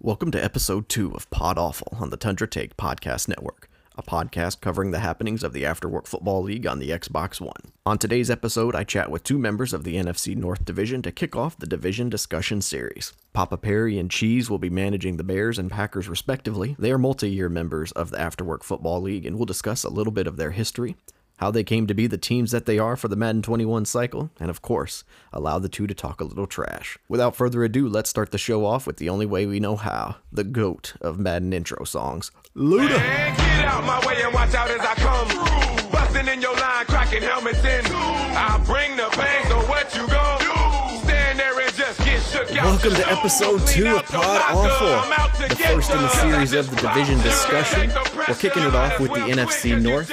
Welcome to episode two of Pod Awful on the Tundra Take Podcast Network, a podcast covering the happenings of the Afterwork Football League on the Xbox One. On today's episode, I chat with two members of the NFC North Division to kick off the division discussion series. Papa Perry and Cheese will be managing the Bears and Packers respectively. They are multi year members of the Afterwork Football League, and we'll discuss a little bit of their history, how they came to be the teams that they are for the Madden 21 cycle, and of course, allow the two to talk a little trash. Without further ado, let's start the show off with the only way we know how the GOAT of Madden intro songs, Luda. Man, get out my way and watch out as I come through. Busting in your line, cracking helmets in. I bring the pain, so what you gon' do? Welcome to episode two of Pod Awful, the first in the series of the division discussion. We're kicking it off with the NFC North.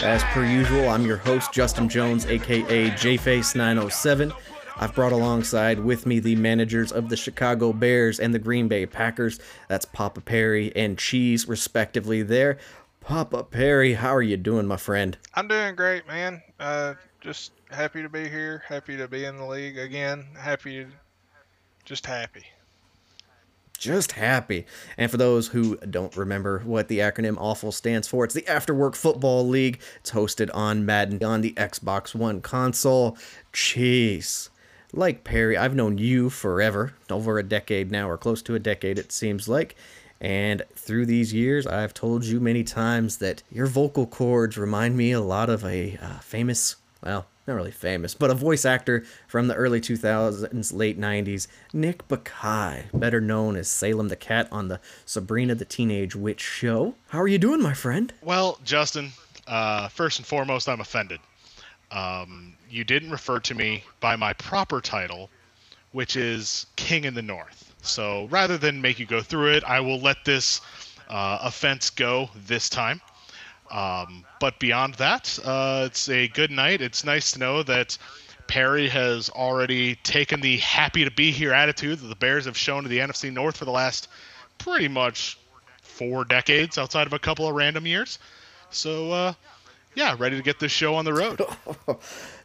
As per usual, I'm your host, Justin Jones, aka JFace907. I've brought alongside with me the managers of the Chicago Bears and the Green Bay Packers. That's Papa Perry and Cheese, respectively, there. Papa Perry, how are you doing, my friend? I'm doing great, man. Uh, just happy to be here. Happy to be in the league again. Happy, to, just happy. just happy. And for those who don't remember what the acronym AWFUL stands for, it's the Afterwork Football League. It's hosted on Madden on the Xbox One console. Cheese. Like Perry, I've known you forever, over a decade now, or close to a decade, it seems like. And through these years, I've told you many times that your vocal cords remind me a lot of a uh, famous, well, not really famous, but a voice actor from the early 2000s, late 90s, Nick Bakay, better known as Salem the Cat on the Sabrina the Teenage Witch show. How are you doing, my friend? Well, Justin, uh, first and foremost, I'm offended. Um, you didn't refer to me by my proper title, which is King in the North. So rather than make you go through it, I will let this uh, offense go this time. Um, but beyond that, uh, it's a good night. It's nice to know that Perry has already taken the happy to be here attitude that the Bears have shown to the NFC North for the last pretty much four decades outside of a couple of random years. So, uh, yeah, ready to get this show on the road.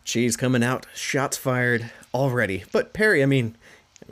Cheese coming out, shots fired already. But Perry, I mean,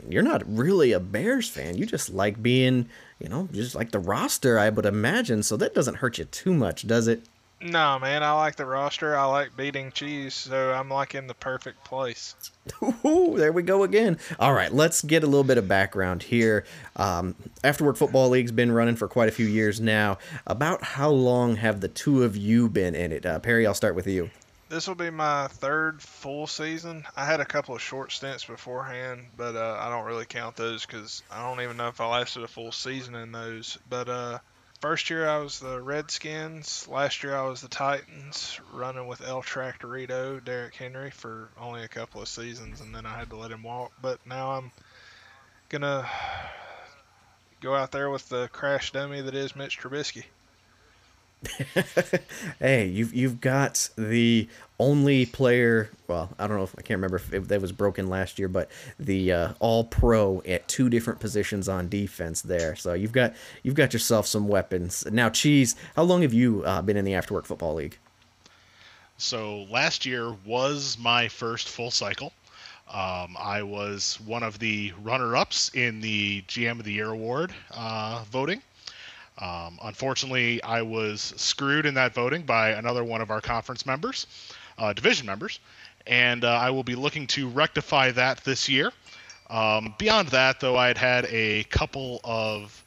you're not really a Bears fan. You just like being, you know, just like the roster, I would imagine. So that doesn't hurt you too much, does it? No, man, I like the roster. I like beating cheese, so I'm like in the perfect place. Ooh, there we go again. All right, let's get a little bit of background here. Um, Afterwork Football League's been running for quite a few years now. About how long have the two of you been in it? Uh, Perry, I'll start with you. This will be my third full season. I had a couple of short stints beforehand, but uh, I don't really count those because I don't even know if I lasted a full season in those. But uh, first year I was the Redskins. Last year I was the Titans, running with El Tractorito, Derrick Henry, for only a couple of seasons, and then I had to let him walk. But now I'm gonna go out there with the crash dummy that is Mitch Trubisky. Hey, you've you've got the only player. Well, I don't know if I can't remember if that was broken last year, but the uh, All Pro at two different positions on defense there. So you've got you've got yourself some weapons now. Cheese, how long have you uh, been in the Afterwork Football League? So last year was my first full cycle. Um, I was one of the runner-ups in the GM of the Year award uh, voting. Um, unfortunately, I was screwed in that voting by another one of our conference members, uh, division members, and uh, I will be looking to rectify that this year. Um, beyond that, though, I had had a couple of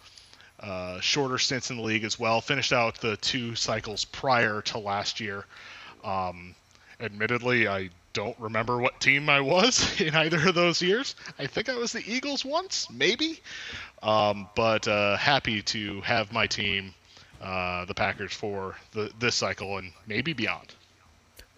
uh, shorter stints in the league as well. Finished out the two cycles prior to last year. Um, admittedly, I don't remember what team I was in either of those years. I think I was the Eagles once, maybe. Um, but uh, happy to have my team, uh, the Packers, for the, this cycle and maybe beyond.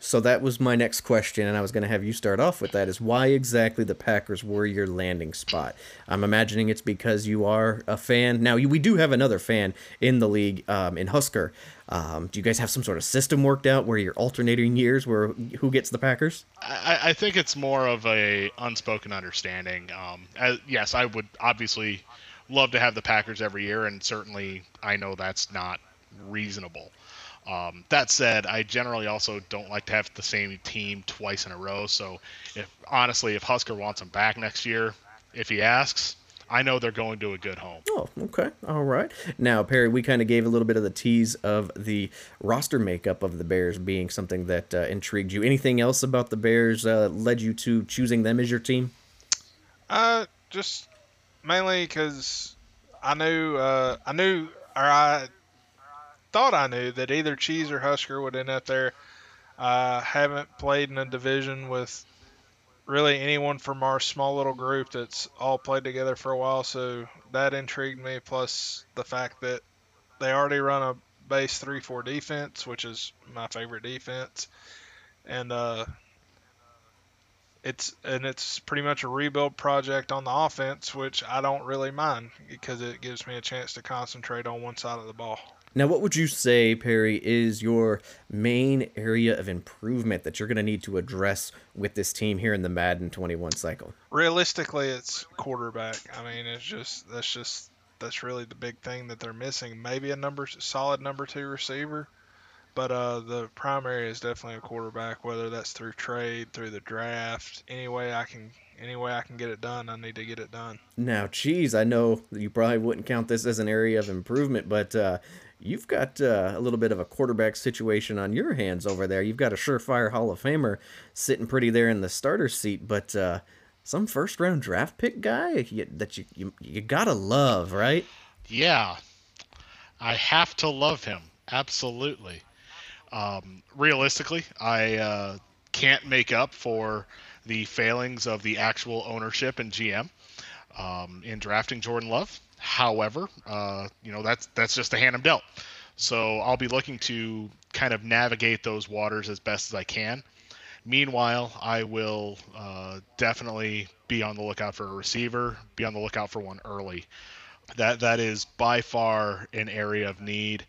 So that was my next question, and I was going to have you start off with that. Is why exactly the Packers were your landing spot? I'm imagining it's because you are a fan. Now we do have another fan in the league, um, in Husker. Um, do you guys have some sort of system worked out where you're alternating years, where who gets the Packers? I, I think it's more of a unspoken understanding. Um, as, yes, I would obviously love to have the Packers every year, and certainly I know that's not reasonable. Um, that said, I generally also don't like to have the same team twice in a row. So, if honestly, if Husker wants him back next year, if he asks, I know they're going to a good home. Oh, okay. All right. Now, Perry, we kind of gave a little bit of the tease of the roster makeup of the Bears being something that uh, intrigued you. Anything else about the Bears uh, led you to choosing them as your team? Uh, just mainly because I knew, uh, I knew, or I thought I knew that either Cheese or Husker would end up there. I uh, haven't played in a division with really anyone from our small little group that's all played together for a while, so that intrigued me. Plus the fact that they already run a base three-four defense, which is my favorite defense, and uh, it's and it's pretty much a rebuild project on the offense, which I don't really mind because it gives me a chance to concentrate on one side of the ball. Now, what would you say, Perry, is your main area of improvement that you're going to need to address with this team here in the Madden 21 cycle? Realistically, it's quarterback. I mean, it's just that's just that's really the big thing that they're missing. Maybe a number solid number two receiver, but uh, the primary is definitely a quarterback. Whether that's through trade, through the draft, any way I can any way I can get it done, I need to get it done. Now, Cheese, I know you probably wouldn't count this as an area of improvement, but uh, you've got uh, a little bit of a quarterback situation on your hands over there. You've got a surefire Hall of Famer sitting pretty there in the starter seat, but uh, some first round draft pick guy that you, you you gotta love, right? Yeah, I have to love him absolutely. Um, realistically, I uh, can't make up for the failings of the actual ownership and GM um, in drafting Jordan Love. However, uh, you know that's that's just the hand I'm dealt. So I'll be looking to kind of navigate those waters as best as I can. Meanwhile, I will uh, definitely be on the lookout for a receiver. Be on the lookout for one early. That that is by far an area of need,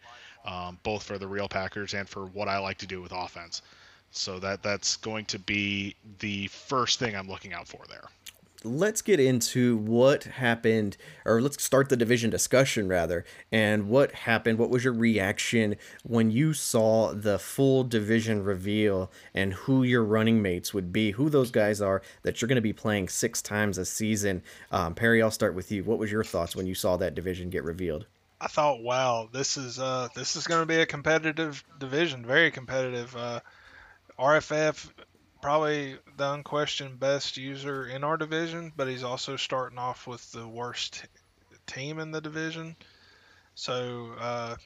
um, both for the real Packers and for what I like to do with offense. So that that's going to be the first thing I'm looking out for there let's get into what happened, or let's start the division discussion rather. And what happened? What was your reaction when you saw the full division reveal and who your running mates would be, who those guys are that you're going to be playing six times a season? Um, Perry, I'll start with you. What was your thoughts when you saw that division get revealed? I thought, wow, this is uh, this is going to be a competitive division, very competitive. Uh, RFF probably the unquestioned best user in our division, but he's also starting off with the worst team in the division. So uh,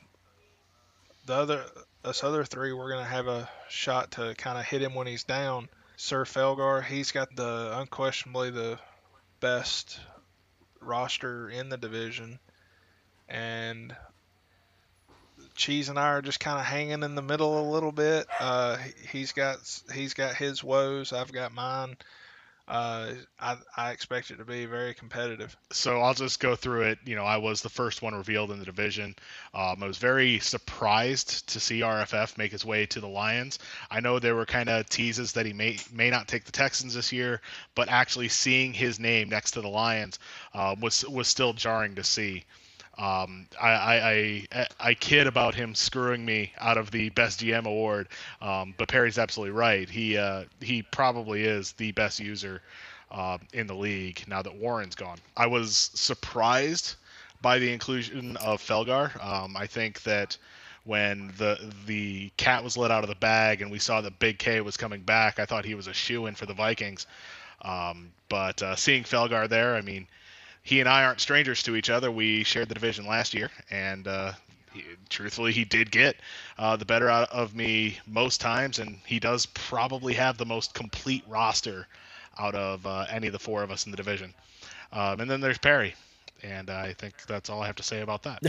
the other us other three, we're gonna have a shot to kind of hit him when he's down. Sir Felgar, he's got the unquestionably the best roster in the division, and Cheese and I are just kind of hanging in the middle a little bit. Uh, he's got he's got his woes, I've got mine. Uh, I, I expect it to be very competitive. So I'll just go through it. You know, I was the first one revealed in the division. Um, I was very surprised to see RFF make his way to the Lions. I know there were kind of teases that he may may not take the Texans this year, but actually seeing his name next to the Lions uh, was was still jarring to see. Um, I, I, I, I kid about him screwing me out of the best GM award, um, but Perry's absolutely right. He uh, he probably is the best user uh, in the league now that Warren's gone. I was surprised by the inclusion of Felgar. Um, I think that when the the cat was let out of the bag and we saw that Big K was coming back, I thought he was a shoe in for the Vikings. Um, but uh, seeing Felgar there, I mean he and I aren't strangers to each other. We shared the division last year, and uh, he, truthfully, he did get uh, the better out of me most times, and he does probably have the most complete roster out of uh, any of the four of us in the division. Um, and then there's Perry, and I think that's all I have to say about that.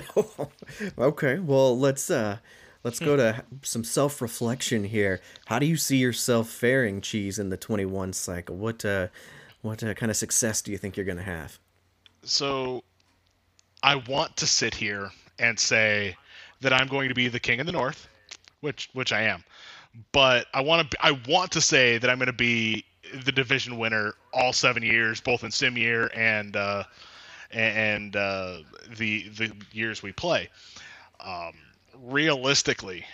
okay, well let's uh, let's go to some self-reflection here. How do you see yourself faring, Cheese, in the 21 cycle? What uh, what uh, kind of success do you think you're going to have? So I want to sit here and say that I'm going to be the king of the north, which which I am. But I want to I want to say that I'm going to be the division winner all seven years, both in sim year and uh, and uh, the the years we play. Um, realistically,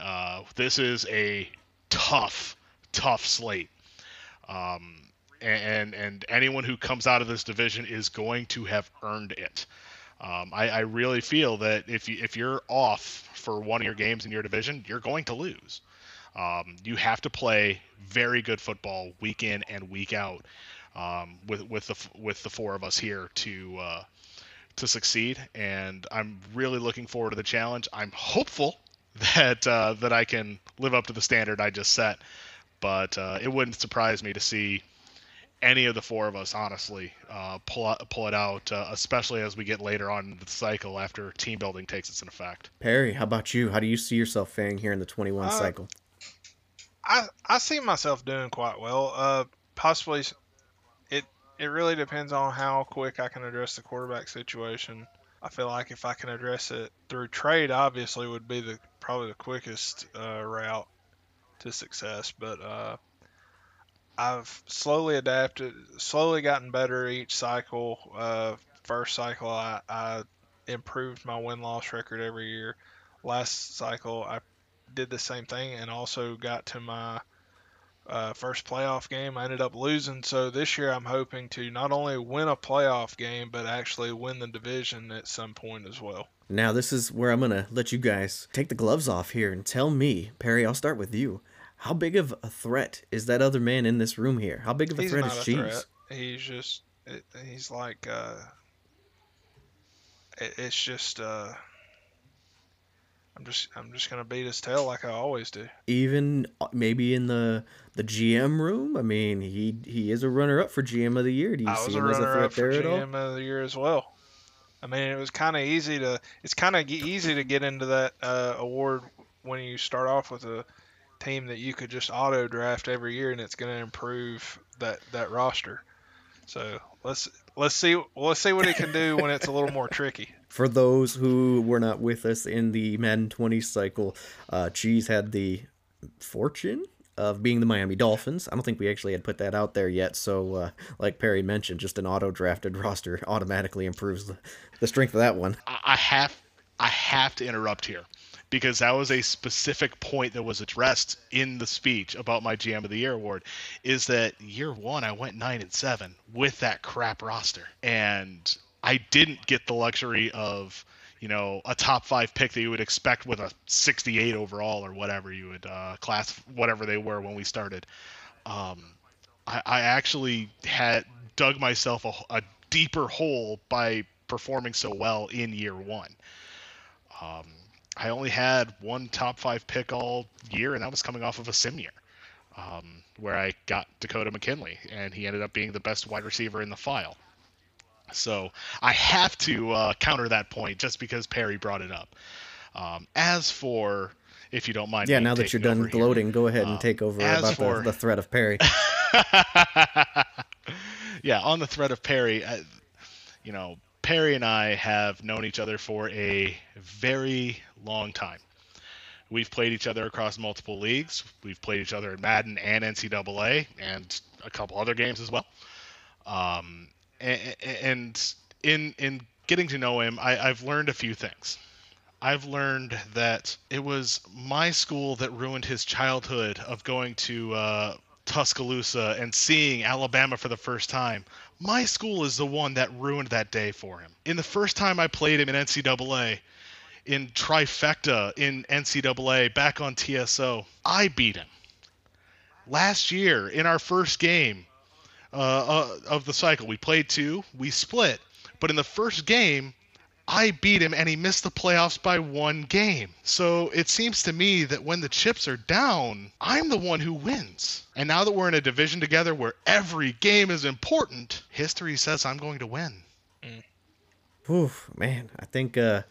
uh, this is a tough tough slate. Um, and and anyone who comes out of this division is going to have earned it. Um, I, I really feel that if you if you're off for one of your games in your division, you're going to lose. Um, you have to play very good football week in and week out um, with with the with the four of us here to uh, to succeed. And I'm really looking forward to the challenge. I'm hopeful that uh, that I can live up to the standard I just set. But uh, it wouldn't surprise me to see any of the four of us, honestly, uh, pull out, pull it out, uh, especially as we get later on in the cycle after team building takes its effect. Perry, how about you? How do you see yourself faring here in the 21 Uh, cycle? I I see myself doing quite well. Uh, possibly, it it really depends on how quick I can address the quarterback situation. I feel like if I can address it through trade, obviously would be the probably the quickest uh, route to success. But uh, I've slowly adapted, slowly gotten better each cycle. Uh, first cycle, I, I improved my win loss record every year. Last cycle, I did the same thing and also got to my uh, first playoff game. I ended up losing. So this year I'm hoping to not only win a playoff game, but actually win the division at some point as well. Now, this is where I'm going to let you guys take the gloves off here and tell me, Perry, I'll start with you. How big of a threat is that other man in this room here? How big of a He's threat is a Cheese? threat. He's just, it, he's like, uh, it, it's just, uh, I'm just, I'm just gonna beat his tail like I always do. Even uh, maybe in the the GM room. I mean, he he is a runner up for GM of the year. Do you I see him as a threat there at all? GM of the year as well. I mean, it was kind of easy to. It's kind of easy to get into that uh, award when you start off with a team that you could just auto draft every year, and it's going to improve that that roster. So let's let's see let's see what it can do when it's a little more tricky. For those who were not with us in the Madden 20 cycle, uh, Cheese had the fortune of being the Miami Dolphins. I don't think we actually had put that out there yet. So, uh, like Perry mentioned, just an auto drafted roster automatically improves the, the strength of that one. I I have I have to interrupt here because that was a specific point that was addressed in the speech about my GM of the Year award is that year 1 I went 9 and 7 with that crap roster and I didn't get the luxury of you know a top 5 pick that you would expect with a 68 overall or whatever you would uh, class whatever they were when we started um, I, I actually had dug myself a, a deeper hole by performing so well in year one. Um, I only had one top five pick all year, and that was coming off of a sim year, um, where I got Dakota McKinley, and he ended up being the best wide receiver in the file. So I have to uh, counter that point just because Perry brought it up. Um, as for, if you don't mind, Yeah, now that you're done over here, gloating, go ahead and Um, take over about for- the, the threat of Perry. yeah, on the threat of Perry, I, you know, Perry and I have known each other for a very long time. We've played each other across multiple leagues. We've played each other in Madden and NCAA and a couple other games as well. Um, and, in in getting to know him, I, I've learned a few things. I've learned that it was my school that ruined his childhood of going to uh, Tuscaloosa and seeing Alabama for the first time. My school is the one that ruined that day for him. In the first time I played him in NCAA, in trifecta in NCAA back on TSO, I beat him. Last year in our first game uh, uh, of the cycle, we played two, we split, but in the first game, I beat him and he missed the playoffs by one game. So it seems to me that when the chips are down, I'm the one who wins. And now that we're in a division together where every game is important, history says I'm going to win. Whew, man, I think uh,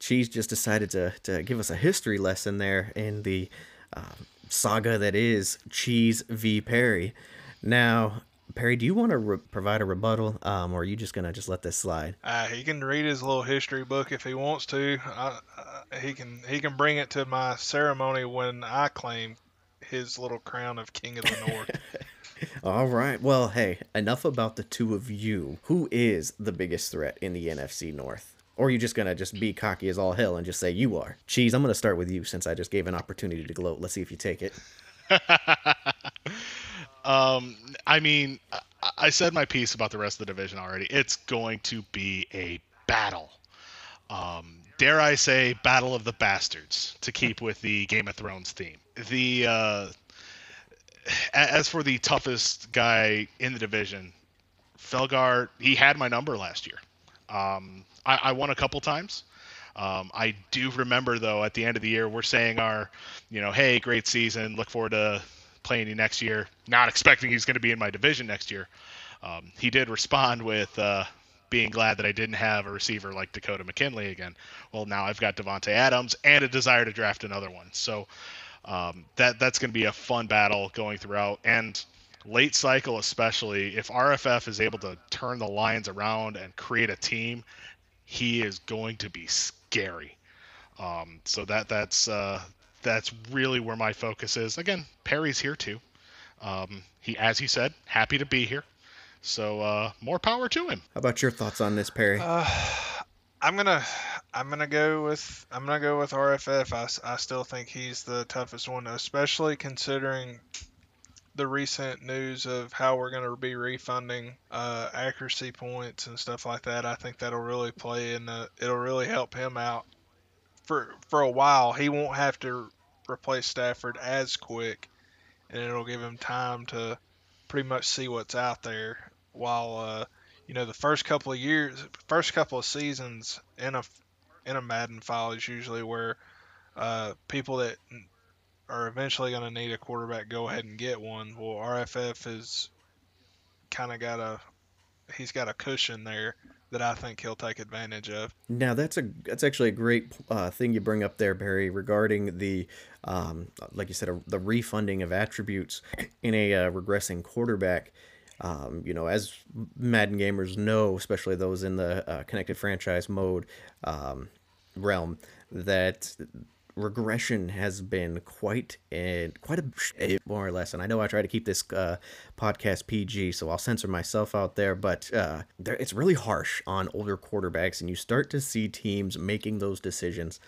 Cheese just decided to, to give us a history lesson there in the uh, saga that is Cheese v. Perry. Now, Perry, do you want to re- provide a rebuttal, um, or are you just gonna just let this slide? Uh, he can read his little history book if he wants to. I, uh, he can he can bring it to my ceremony when I claim his little crown of King of the North. All right. Well, hey, enough about the two of you. Who is the biggest threat in the NFC North? Or are you just gonna just be cocky as all hell and just say you are? Cheese, I'm gonna start with you since I just gave an opportunity to gloat. Let's see if you take it. Um, I mean, I said my piece about the rest of the division already. It's going to be a battle. Um, dare I say, Battle of the Bastards, to keep with the Game of Thrones theme. The uh, as for the toughest guy in the division, Felgar, he had my number last year. Um, I, I, won a couple times. Um, I do remember though, at the end of the year, we're saying our, you know, hey, great season. Look forward to playing you next year. Not expecting he's going to be in my division next year. Um, he did respond with uh, being glad that I didn't have a receiver like Dakota McKinley again. Well, now I've got Davante Adams and a desire to draft another one. So um, that that's going to be a fun battle going throughout and late cycle especially if RFF is able to turn the Lions around and create a team, he is going to be scary. Um, so that that's uh, that's really where my focus is. Again, Perry's here too. Um, he, as he said, happy to be here. So uh, more power to him. How about your thoughts on this, Perry? Uh, I'm gonna I'm gonna go with I'm gonna go with RFF. I, I still think he's the toughest one, especially considering the recent news of how we're going to be refunding uh, accuracy points and stuff like that. I think that'll really play in the, it'll really help him out for for a while. He won't have to replace Stafford as quick, and it'll give him time to pretty much see what's out there. While uh, you know the first couple of years, first couple of seasons in a in a Madden file is usually where uh, people that are eventually going to need a quarterback go ahead and get one. Well, RFF is kind of got a he's got a cushion there that I think he'll take advantage of. Now that's a that's actually a great uh, thing you bring up there, Barry, regarding the um, like you said, a, the refunding of attributes in a uh, regressing quarterback. Um, you know, as Madden gamers know, especially those in the uh, connected franchise mode um, realm, that regression has been quite a quite a more or less. And i know i try to keep this uh, podcast pg so i'll censor myself out there but uh, it's really harsh on older quarterbacks and you start to see teams making those decisions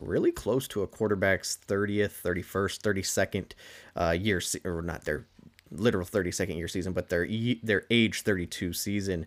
really close to a quarterback's 30th 31st 32nd uh, year or not their literal 32nd year season but their their age 32 season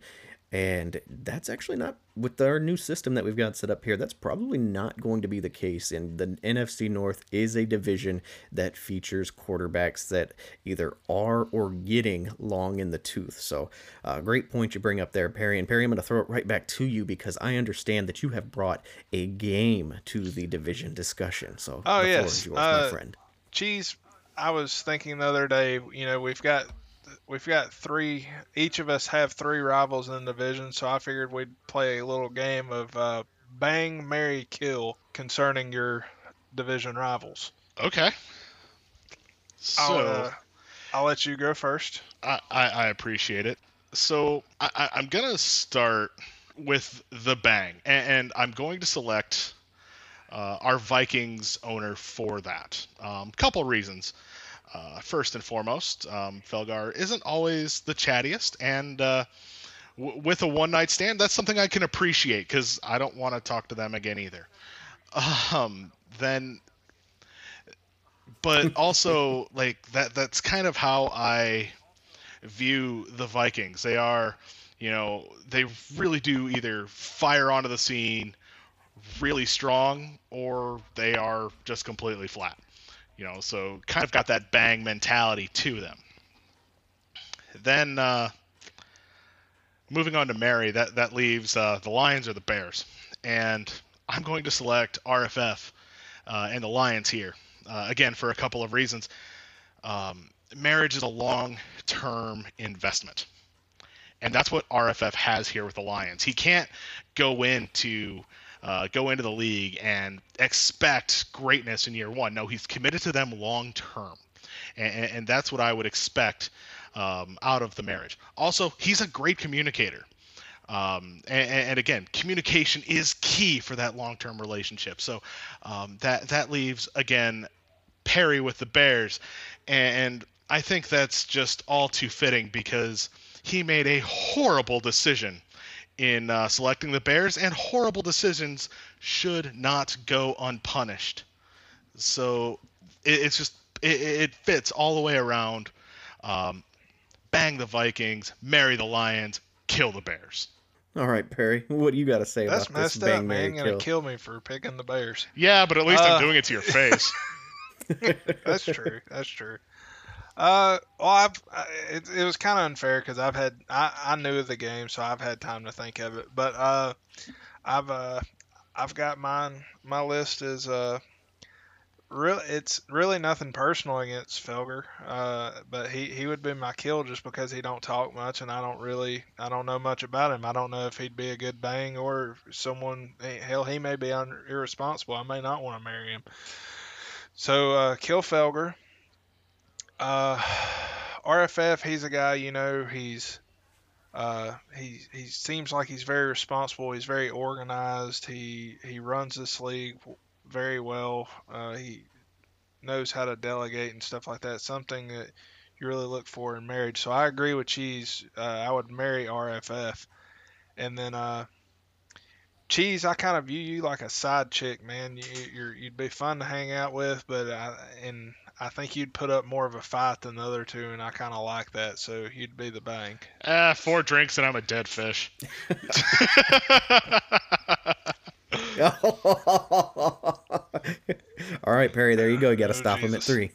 and that's actually not with our new system that we've got set up here. That's probably not going to be the case. And the NFC North is a division that features quarterbacks that either are or getting long in the tooth. So, uh, great point you bring up there, Perry. And Perry, I'm going to throw it right back to you because I understand that you have brought a game to the division discussion. So, oh yes, yours, uh, my friend. Cheese. I was thinking the other day. You know, we've got we've got three. Each of us have three rivals in the division, so I figured we'd play a little game of uh, bang, marry, kill concerning your division rivals. Okay. So I'll, uh, I'll let you go first. I, I, I appreciate it. So I, I'm gonna start with the bang, and, and I'm going to select uh, our Vikings owner for that. Um, couple reasons. Uh, first and foremost, um, Felgar isn't always the chattiest, and uh, w- with a one night stand, that's something I can appreciate because I don't want to talk to them again either. Um, then, but also like that. That's kind of how I view the Vikings. They are, you know, they really do either fire onto the scene really strong or they are just completely flat. You know, so kind of got that bang mentality to them. Then uh, moving on to marry, that that leaves uh, the Lions or the Bears, and I'm going to select RFF uh, and the Lions here uh, again for a couple of reasons. Um, marriage is a long-term investment, and that's what RFF has here with the Lions. He can't go into uh, go into the league and expect greatness in year one. No, he's committed to them long term, and, and, that's what I would expect um, out of the marriage. Also, he's a great communicator. Um, and, and, again, communication is key for that long-term relationship. So um, that that leaves again Perry with the Bears, and I think that's just all too fitting because he made a horrible decision in uh, selecting the Bears, and horrible decisions should not go unpunished. So it, it's just it, it, fits all the way around. Um, bang the Vikings, marry the Lions, kill the Bears. All right, Perry, what do you got to say That's about this messed up, bang man. You're gonna kill? kill me for picking the Bears. Yeah, but at least Uh, I'm doing it to your face. That's true. That's true. Uh, well, I've it, it was kind of unfair because I've had I, I knew the game, so I've had time to think of it. But uh, I've uh, I've got mine. My list is uh, really it's really nothing personal against Felger. Uh, but he he would be my kill just because he don't talk much, and I don't really I don't know much about him. I don't know if he'd be a good bang or someone. Hell, he may be un, irresponsible. I may not want to marry him. So uh, kill Felger. Uh, RFF, he's a guy you know. He's uh, he he seems like he's very responsible. He's very organized. He he runs this league very well. Uh, he knows how to delegate and stuff like that. Something that you really look for in marriage. So I agree with Cheese. Uh, I would marry RFF, and then uh, Cheese. I kind of view you like a side chick, man. You, you're you'd be fun to hang out with, but I, and I think you'd put up more of a fight than the other two, and I kind of like that. So you'd be the bank. Ah, four drinks and I'm a dead fish. All right, Perry, there you go. You got to Oh, stop him at three.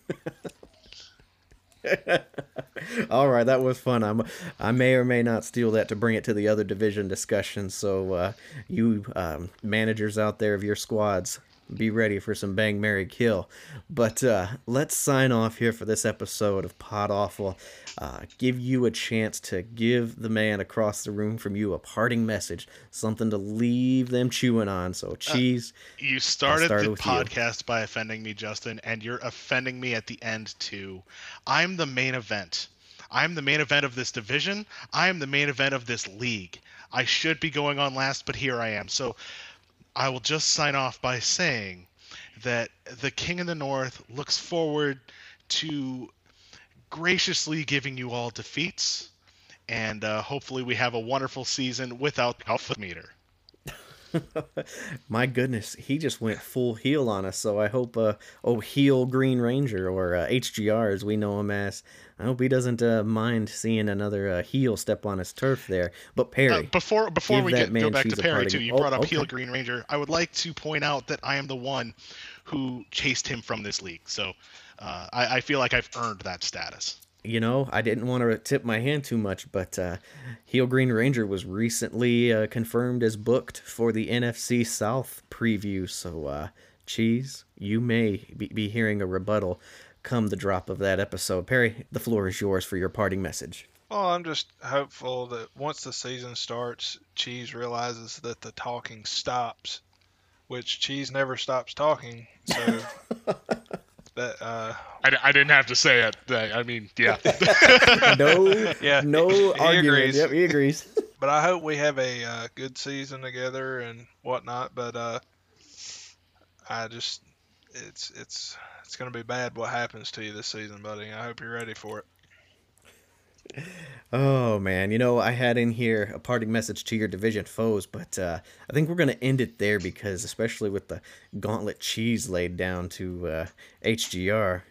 All right, that was fun. I'm, I may or may not steal that to bring it to the other division discussion. So, uh, you um, managers out there of your squads, be ready for some bang, marry kill. But uh, let's sign off here for this episode of Pod Awful. Uh, give you a chance to give the man across the room from you a parting message, something to leave them chewing on. So, cheese. You started start the with you. podcast by offending me, Justin, and you're offending me at the end too. I'm the main event. I'm the main event of this division. I am the main event of this league. I should be going on last, but here I am. So I will just sign off by saying that the King of the North looks forward to graciously giving you all defeats, and uh, hopefully we have a wonderful season without the alpha meter. My goodness, he just went full heel on us. So I hope, uh, oh, heel Green Ranger or uh, HGR as we know him as. I hope he doesn't uh, mind seeing another uh, heel step on his turf there. But Perry, Uh, before before we get, go back to Perry too, you Oh, brought up okay. Heel Green Ranger. I would like to point out that I am the one who chased him from this league, so uh, I, I feel like I've earned that status. You know, I didn't want to tip my hand too much, but uh, heel Green Ranger was recently uh, confirmed as booked for the NFC South preview. So, uh, Cheese, you may be, be hearing a rebuttal come the drop of that episode. Perry, the floor is yours for your parting message. Well, I'm just hopeful that once the season starts, Cheese realizes that the talking stops, which Cheese never stops talking. So that uh, I, I didn't have to say it. I I mean, yeah. No, Yeah, no he argument. agrees. Yep, he agrees. but I hope we have a uh, good season together and whatnot. But uh, I just it's it's it's gonna be bad what happens to you this season, buddy. I hope you're ready for it. Oh man, you know I had in here a parting message to your division foes, but uh, I think we're gonna end it there because, especially with the gauntlet cheese laid down to uh, HGR,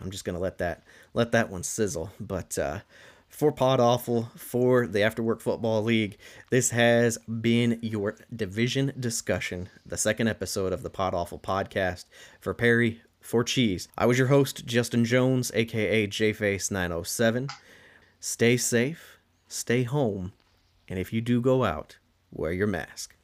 I'm just gonna let that let that one sizzle. But uh, for Pod Awful, for the Afterwork Football League, this has been your division discussion, the second episode of the Pod Awful podcast. For Perry, for Cheese, I was your host Justin Jones, aka JFace907. Stay safe, stay home, and if you do go out, wear your mask.